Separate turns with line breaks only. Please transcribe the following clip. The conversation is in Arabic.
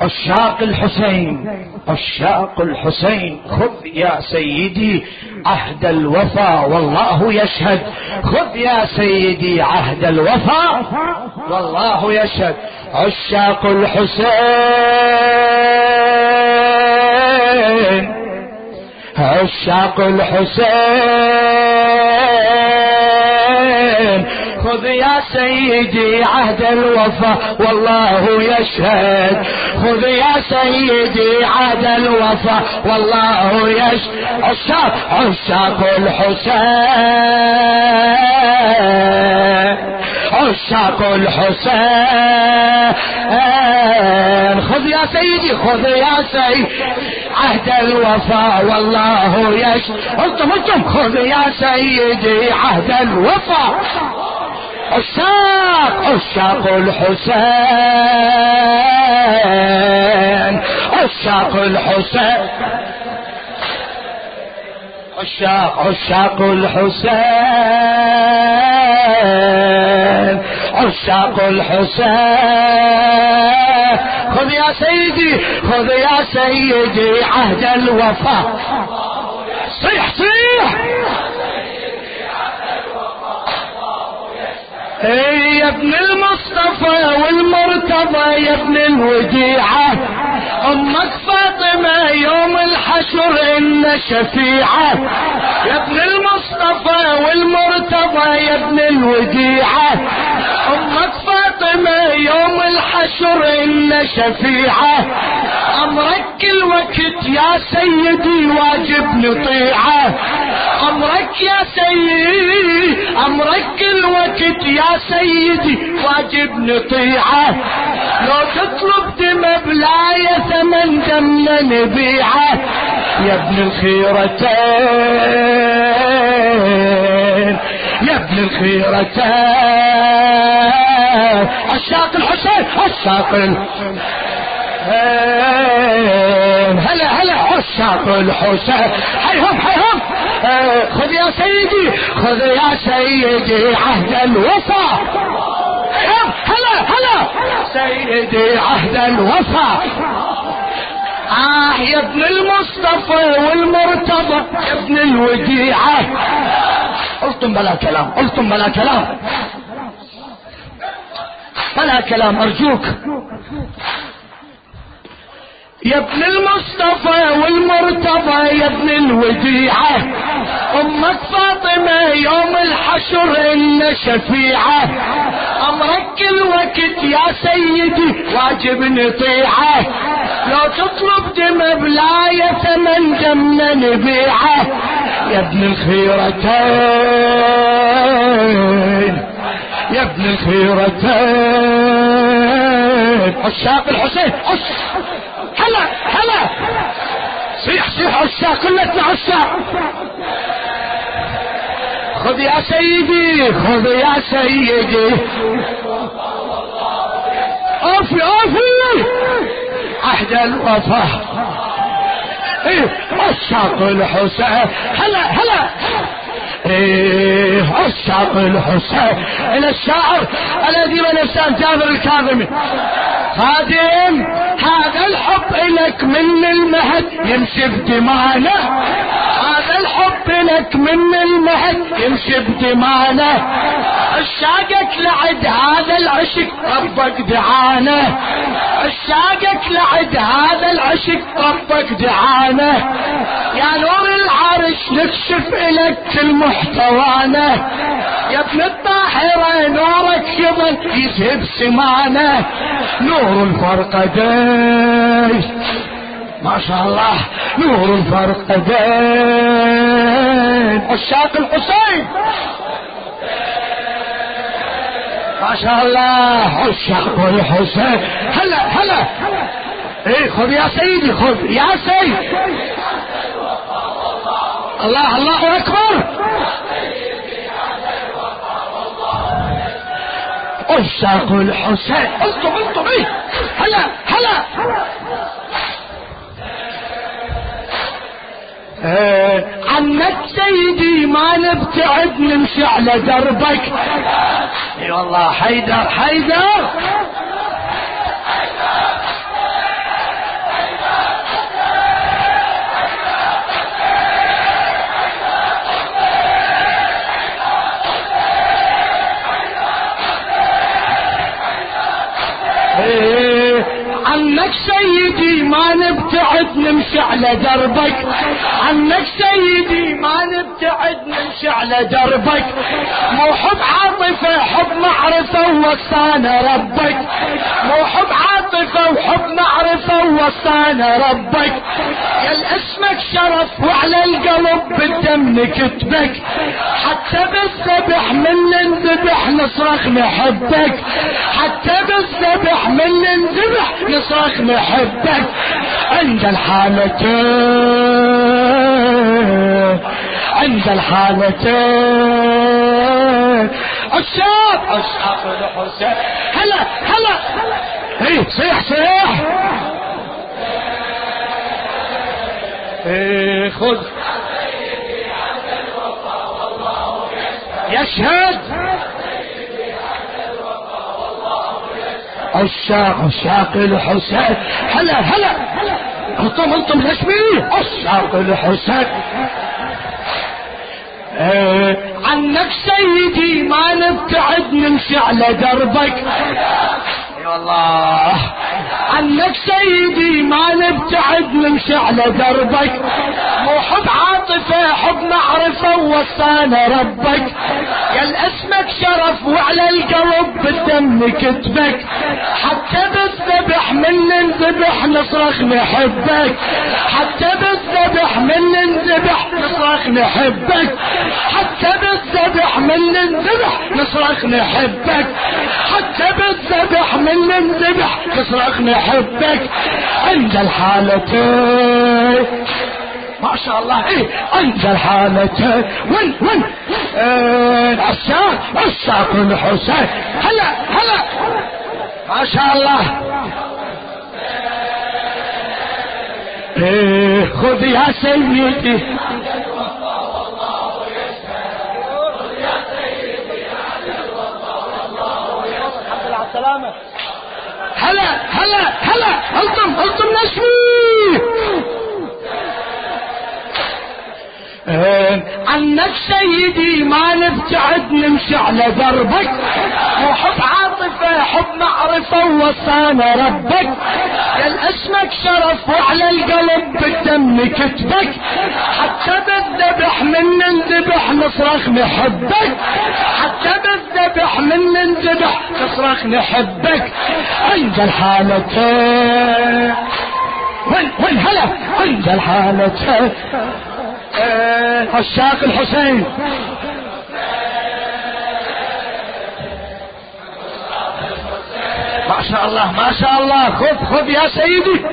عشاق الحسين عشاق الحسين خذ يا سيدي عهد الوفا والله يشهد خذ يا سيدي عهد الوفا والله يشهد. عشاق الحسين عشاق الحسين. خذ يا سيدي عهد الوفا والله يشهد. خذ يا سيدي عهد الوفا والله يشهد. عشاق عشاق الحسين. عشاق الحسين. خذ يا سيدي خذ يا سيدي عهد الوفا والله يشهد. أنتم أنتم خذ يا سيدي عهد الوفا. عشاق عشاق الحسين عشاق الحسين. عشاق عشاق الحسين. عشاق الحسين. خذ يا سيدي خذ يا سيدي عهد الوفا صيح صيح اي يا ابن المصطفى والمرتضى يا ابن الوديعة. أمك فاطمة يوم الحشر إن شفيعة. يا ابن المصطفى والمرتضى يا ابن الوديعة. أمك فاطمة يوم الحشر إن شفيعة. أمرك كل وقت يا سيدي واجب نطيعة. امرك يا سيدي أمرك كل وقت يا سيدي واجب نطيعه. لو تطلب دم بلا ثمن دمنا نبيعه. يا ابن الخيرتين يا ابن الخيرتين. عشاق الحسين عشاق هلا هلا عشاق الحسين. حيهم حيهم. خذ يا سيدي خذ يا سيدي عهد الوفا. هلا هلا سيدي عهد الوفا. آه يا ابن المصطفى والمرتضى يا ابن الوديعة. قلتم بلا كلام قلتم بلا كلام. بلا كلام أرجوك. يا ابن المصطفى والمرتضى يا ابن الوديعة. أمك فاطمة يوم الحشر إن شفيعة. أمرك كل وقت يا سيدي واجب نطيعة. لو تطلب دم بلا ثمن دمنا نبيعة. يا ابن الخيرتين. يا ابن الخيرتين. عشاق الحسين عشاق. هلا صيح صيح عشاق كلتنا عشاق. خذ يا سيدي خذ يا سيدي. أوفي أوفي. عهد الوفا. إيه عشاق الحسين. هلا هلا. إيه عشاق الحسين. إلى الشاعر الذي من جابر الكاظمي. خادم هذا الحب لك من المهد. يمشي بدمانه الحب لك من المهد. يمشي بدمانه. عشاقك لعد هذا العشق. ربك دعانه. عشاقك لعد هذا العشق. ربك دعانه. يا نور العرش نكشف لك كل محتوانه. يا ابن الطاهرة نورك يظل يذهب سمانه. نور الفرقدين ما شاء الله. نور الفرقدين عشاق الحسين. ما شاء الله. عشاق الحسين. هلا هلا. إيه خذ يا سيدي خذ. يا سيد الله الله أكبر. عشاق الحسين. أنتم أنتم إيه هلا هلا. عنك سيدي ما نبتعد نمشي على دربك. إي والله حيدر حيدر! نبتعد نمشي على دربك. عنك سيدي ما نبتعد نمشي على دربك. مو حب عاطفة حب معرفة ووصانا ربك. مو حب عاطفة وحب معرفة ووصانا ربك. يا اسمك شرف وعلى القلب بالدم نكتبك حتى بالذبح من ننذبح نصرخ نحبك حتى بالذبح من ننذبح نصرخ نحبك عند الحالتين عند الحالتين عشاق عشاق الحسين هلا هلا. إيه صيح صيح إيه خذ. يشهد. عشاق عشاق الحسين. هلا هلا. أنتم أنتم بيه عشاق الحسين آه عنك سيدي ما نبتعد نمشي على دربك. يا الله. عنك سيدي ما نبتعد نمشي على دربك. مو حب عاطفة حب معرفة ووصانا ربك. يا اسمك شرف وعلى القلب بالدم كتبك حتى بالذبح من ننذبح نصرخ نحبك. حتى بالذبح من ننذبح نصرخ نحبك. حتى بالذبح من ننذبح نصرخ نحبك. حتى بالذبح من ننذبح نصرخ نحبك. عند الحالتين. ما شاء الله. إيه عند الحالتين. وين وين؟ إيه عشاق الحسين. هلا هلا. ما شاء الله. إيه خذ يا سيدي. هلا هلا هلا. أنتم أنتم نشوي. عنك سيدي ما نبتعد نمشي على دربك. وحب عاطفة حب معرفة ووصانا ربك. يا اسمك شرف وعلى القلب بالدم كتبك. حتى بالذبح من ننذبح نصرخ نحبك. حتى بالذبح من ننذبح نصرخ نحبك. عند الحالتين وين وين هلا؟ عند الحالتين عشاق الحسين. ما شاء الله ما شاء الله. خذ خذ يا سيدي.